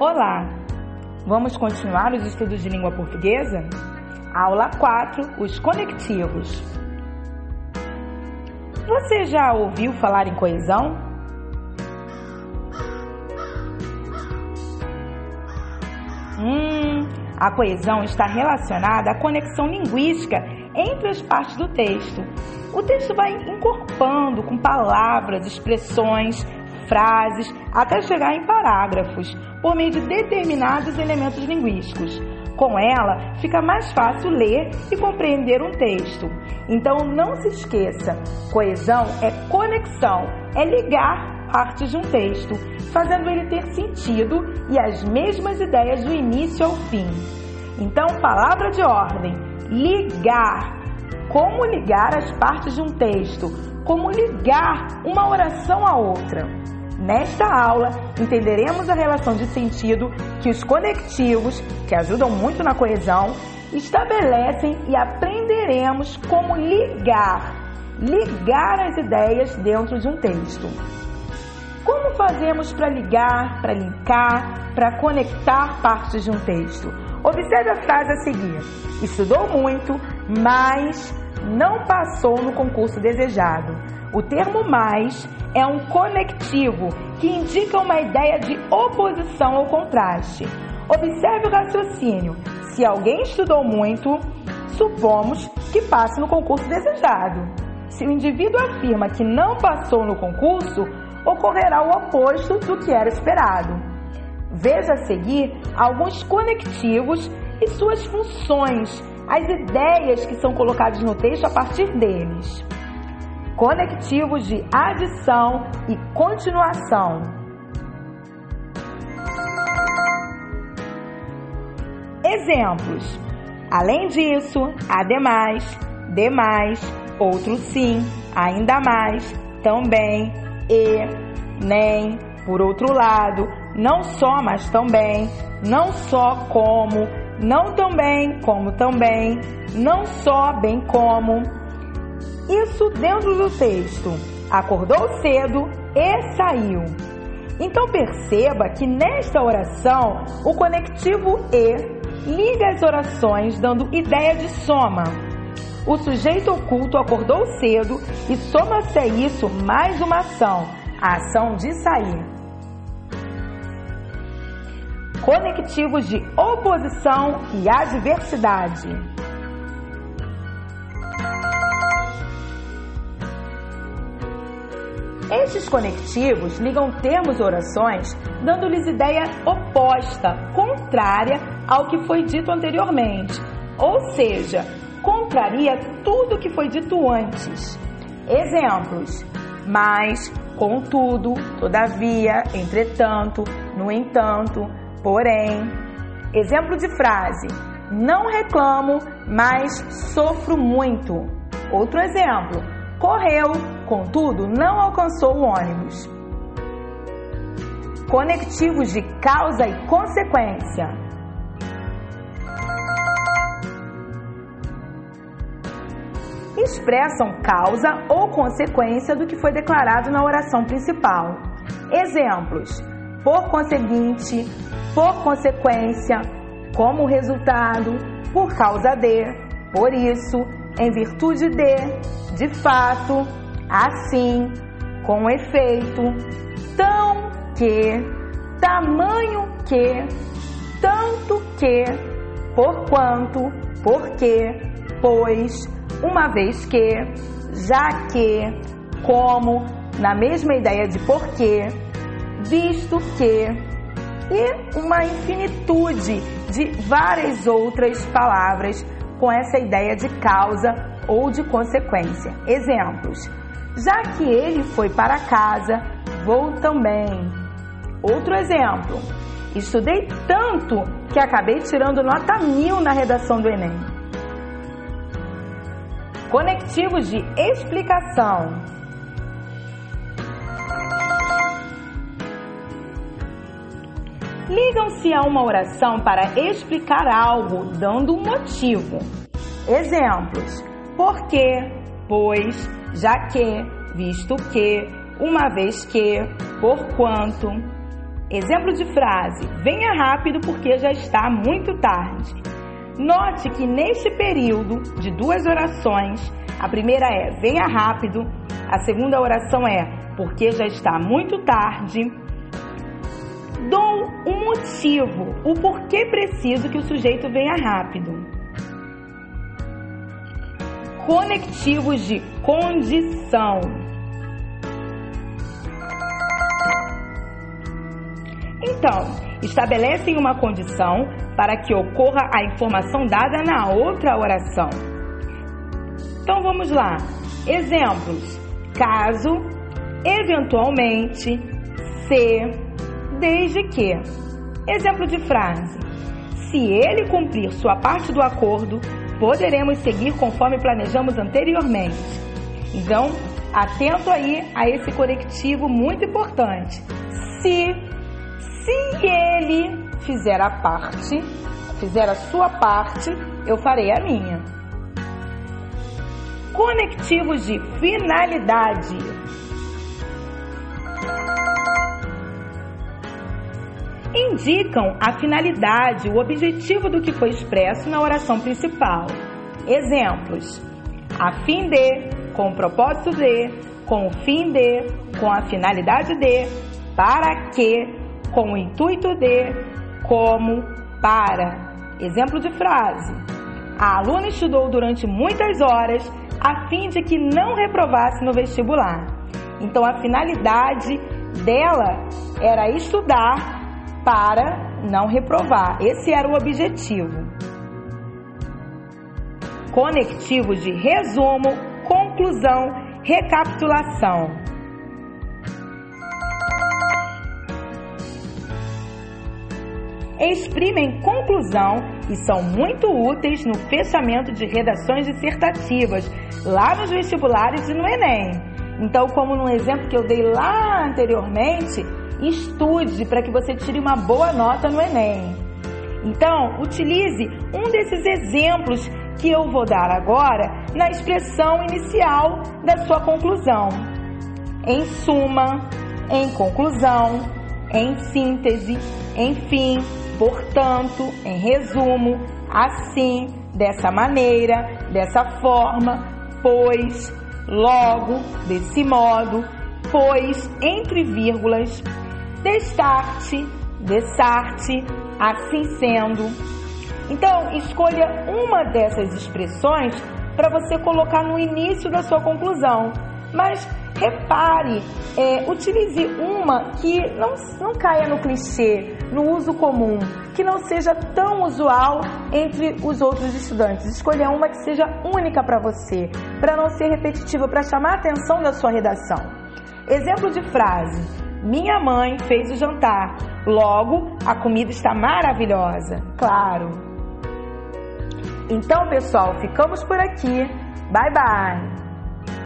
Olá! Vamos continuar os estudos de língua portuguesa? Aula 4: Os conectivos. Você já ouviu falar em coesão? Hum, a coesão está relacionada à conexão linguística entre as partes do texto. O texto vai encorpando com palavras, expressões, frases, até chegar em parágrafos, por meio de determinados elementos linguísticos. Com ela, fica mais fácil ler e compreender um texto. Então, não se esqueça: coesão é conexão, é ligar partes de um texto, fazendo ele ter sentido e as mesmas ideias do início ao fim. Então, palavra de ordem: ligar. Como ligar as partes de um texto? Como ligar uma oração a outra? Nesta aula, entenderemos a relação de sentido que os conectivos, que ajudam muito na coesão, estabelecem e aprenderemos como ligar, ligar as ideias dentro de um texto. Como fazemos para ligar, para linkar, para conectar partes de um texto? Observe a frase a seguir. Estudou muito, mas não passou no concurso desejado. O termo mais é um conectivo que indica uma ideia de oposição ou contraste. Observe o raciocínio. Se alguém estudou muito, supomos que passe no concurso desejado. Se o indivíduo afirma que não passou no concurso, ocorrerá o oposto do que era esperado. Veja a seguir alguns conectivos e suas funções, as ideias que são colocadas no texto a partir deles conectivos de adição e continuação. Exemplos: além disso, ademais, demais, outro sim, ainda mais, também, e, nem, por outro lado, não só, mas também, não só como, não também, como também, não só, bem como isso dentro do texto. Acordou cedo e saiu. Então perceba que nesta oração o conectivo e liga as orações dando ideia de soma. O sujeito oculto acordou cedo e soma-se a isso mais uma ação, a ação de sair. Conectivos de oposição e adversidade. Estes conectivos ligam termos e orações, dando-lhes ideia oposta, contrária ao que foi dito anteriormente, ou seja, contraria tudo que foi dito antes. Exemplos: mas, contudo, todavia, entretanto, no entanto, porém. Exemplo de frase: não reclamo, mas sofro muito. Outro exemplo: Correu, contudo, não alcançou o ônibus. Conectivos de causa e consequência. Expressam causa ou consequência do que foi declarado na oração principal. Exemplos: por conseguinte, por consequência, como resultado, por causa de, por isso, em virtude de, de fato, assim, com efeito, tão que, tamanho que, tanto que, porquanto, porque, pois, uma vez que, já que, como, na mesma ideia de porquê, visto que, e uma infinitude de várias outras palavras com essa ideia de causa ou de consequência. Exemplos: já que ele foi para casa, vou também. Outro exemplo: estudei tanto que acabei tirando nota mil na redação do Enem. Conectivos de explicação. Ligam-se a uma oração para explicar algo, dando um motivo. Exemplos: porque, pois, já que, visto que, uma vez que, porquanto. Exemplo de frase: venha rápido porque já está muito tarde. Note que neste período de duas orações, a primeira é venha rápido, a segunda oração é porque já está muito tarde. O porquê preciso que o sujeito venha rápido. Conectivos de condição. Então, estabelecem uma condição para que ocorra a informação dada na outra oração. Então vamos lá. Exemplos: caso, eventualmente, se, desde que. Exemplo de frase: Se ele cumprir sua parte do acordo, poderemos seguir conforme planejamos anteriormente. Então, atento aí a esse conectivo muito importante. Se se ele fizer a parte, fizer a sua parte, eu farei a minha. Conectivos de finalidade. Indicam a finalidade, o objetivo do que foi expresso na oração principal. Exemplos: a fim de, com o propósito de, com o fim de, com a finalidade de, para que, com o intuito de, como, para. Exemplo de frase: A aluna estudou durante muitas horas a fim de que não reprovasse no vestibular. Então a finalidade dela era estudar para não reprovar. Esse era o objetivo. Conectivos de resumo, conclusão, recapitulação. exprimem conclusão e são muito úteis no fechamento de redações dissertativas, lá nos vestibulares e no Enem. Então, como no exemplo que eu dei lá anteriormente, estude para que você tire uma boa nota no Enem. Então, utilize um desses exemplos que eu vou dar agora na expressão inicial da sua conclusão. Em suma, em conclusão, em síntese, enfim, Portanto, em resumo, assim, dessa maneira, dessa forma, pois, logo, desse modo, pois, entre vírgulas, destarte, dessarte, assim sendo. Então, escolha uma dessas expressões para você colocar no início da sua conclusão. Mas repare, é, utilize uma que não, não caia no clichê, no uso comum, que não seja tão usual entre os outros estudantes. Escolha uma que seja única para você, para não ser repetitiva, para chamar a atenção da sua redação. Exemplo de frase: Minha mãe fez o jantar, logo a comida está maravilhosa. Claro. Então, pessoal, ficamos por aqui. Bye bye.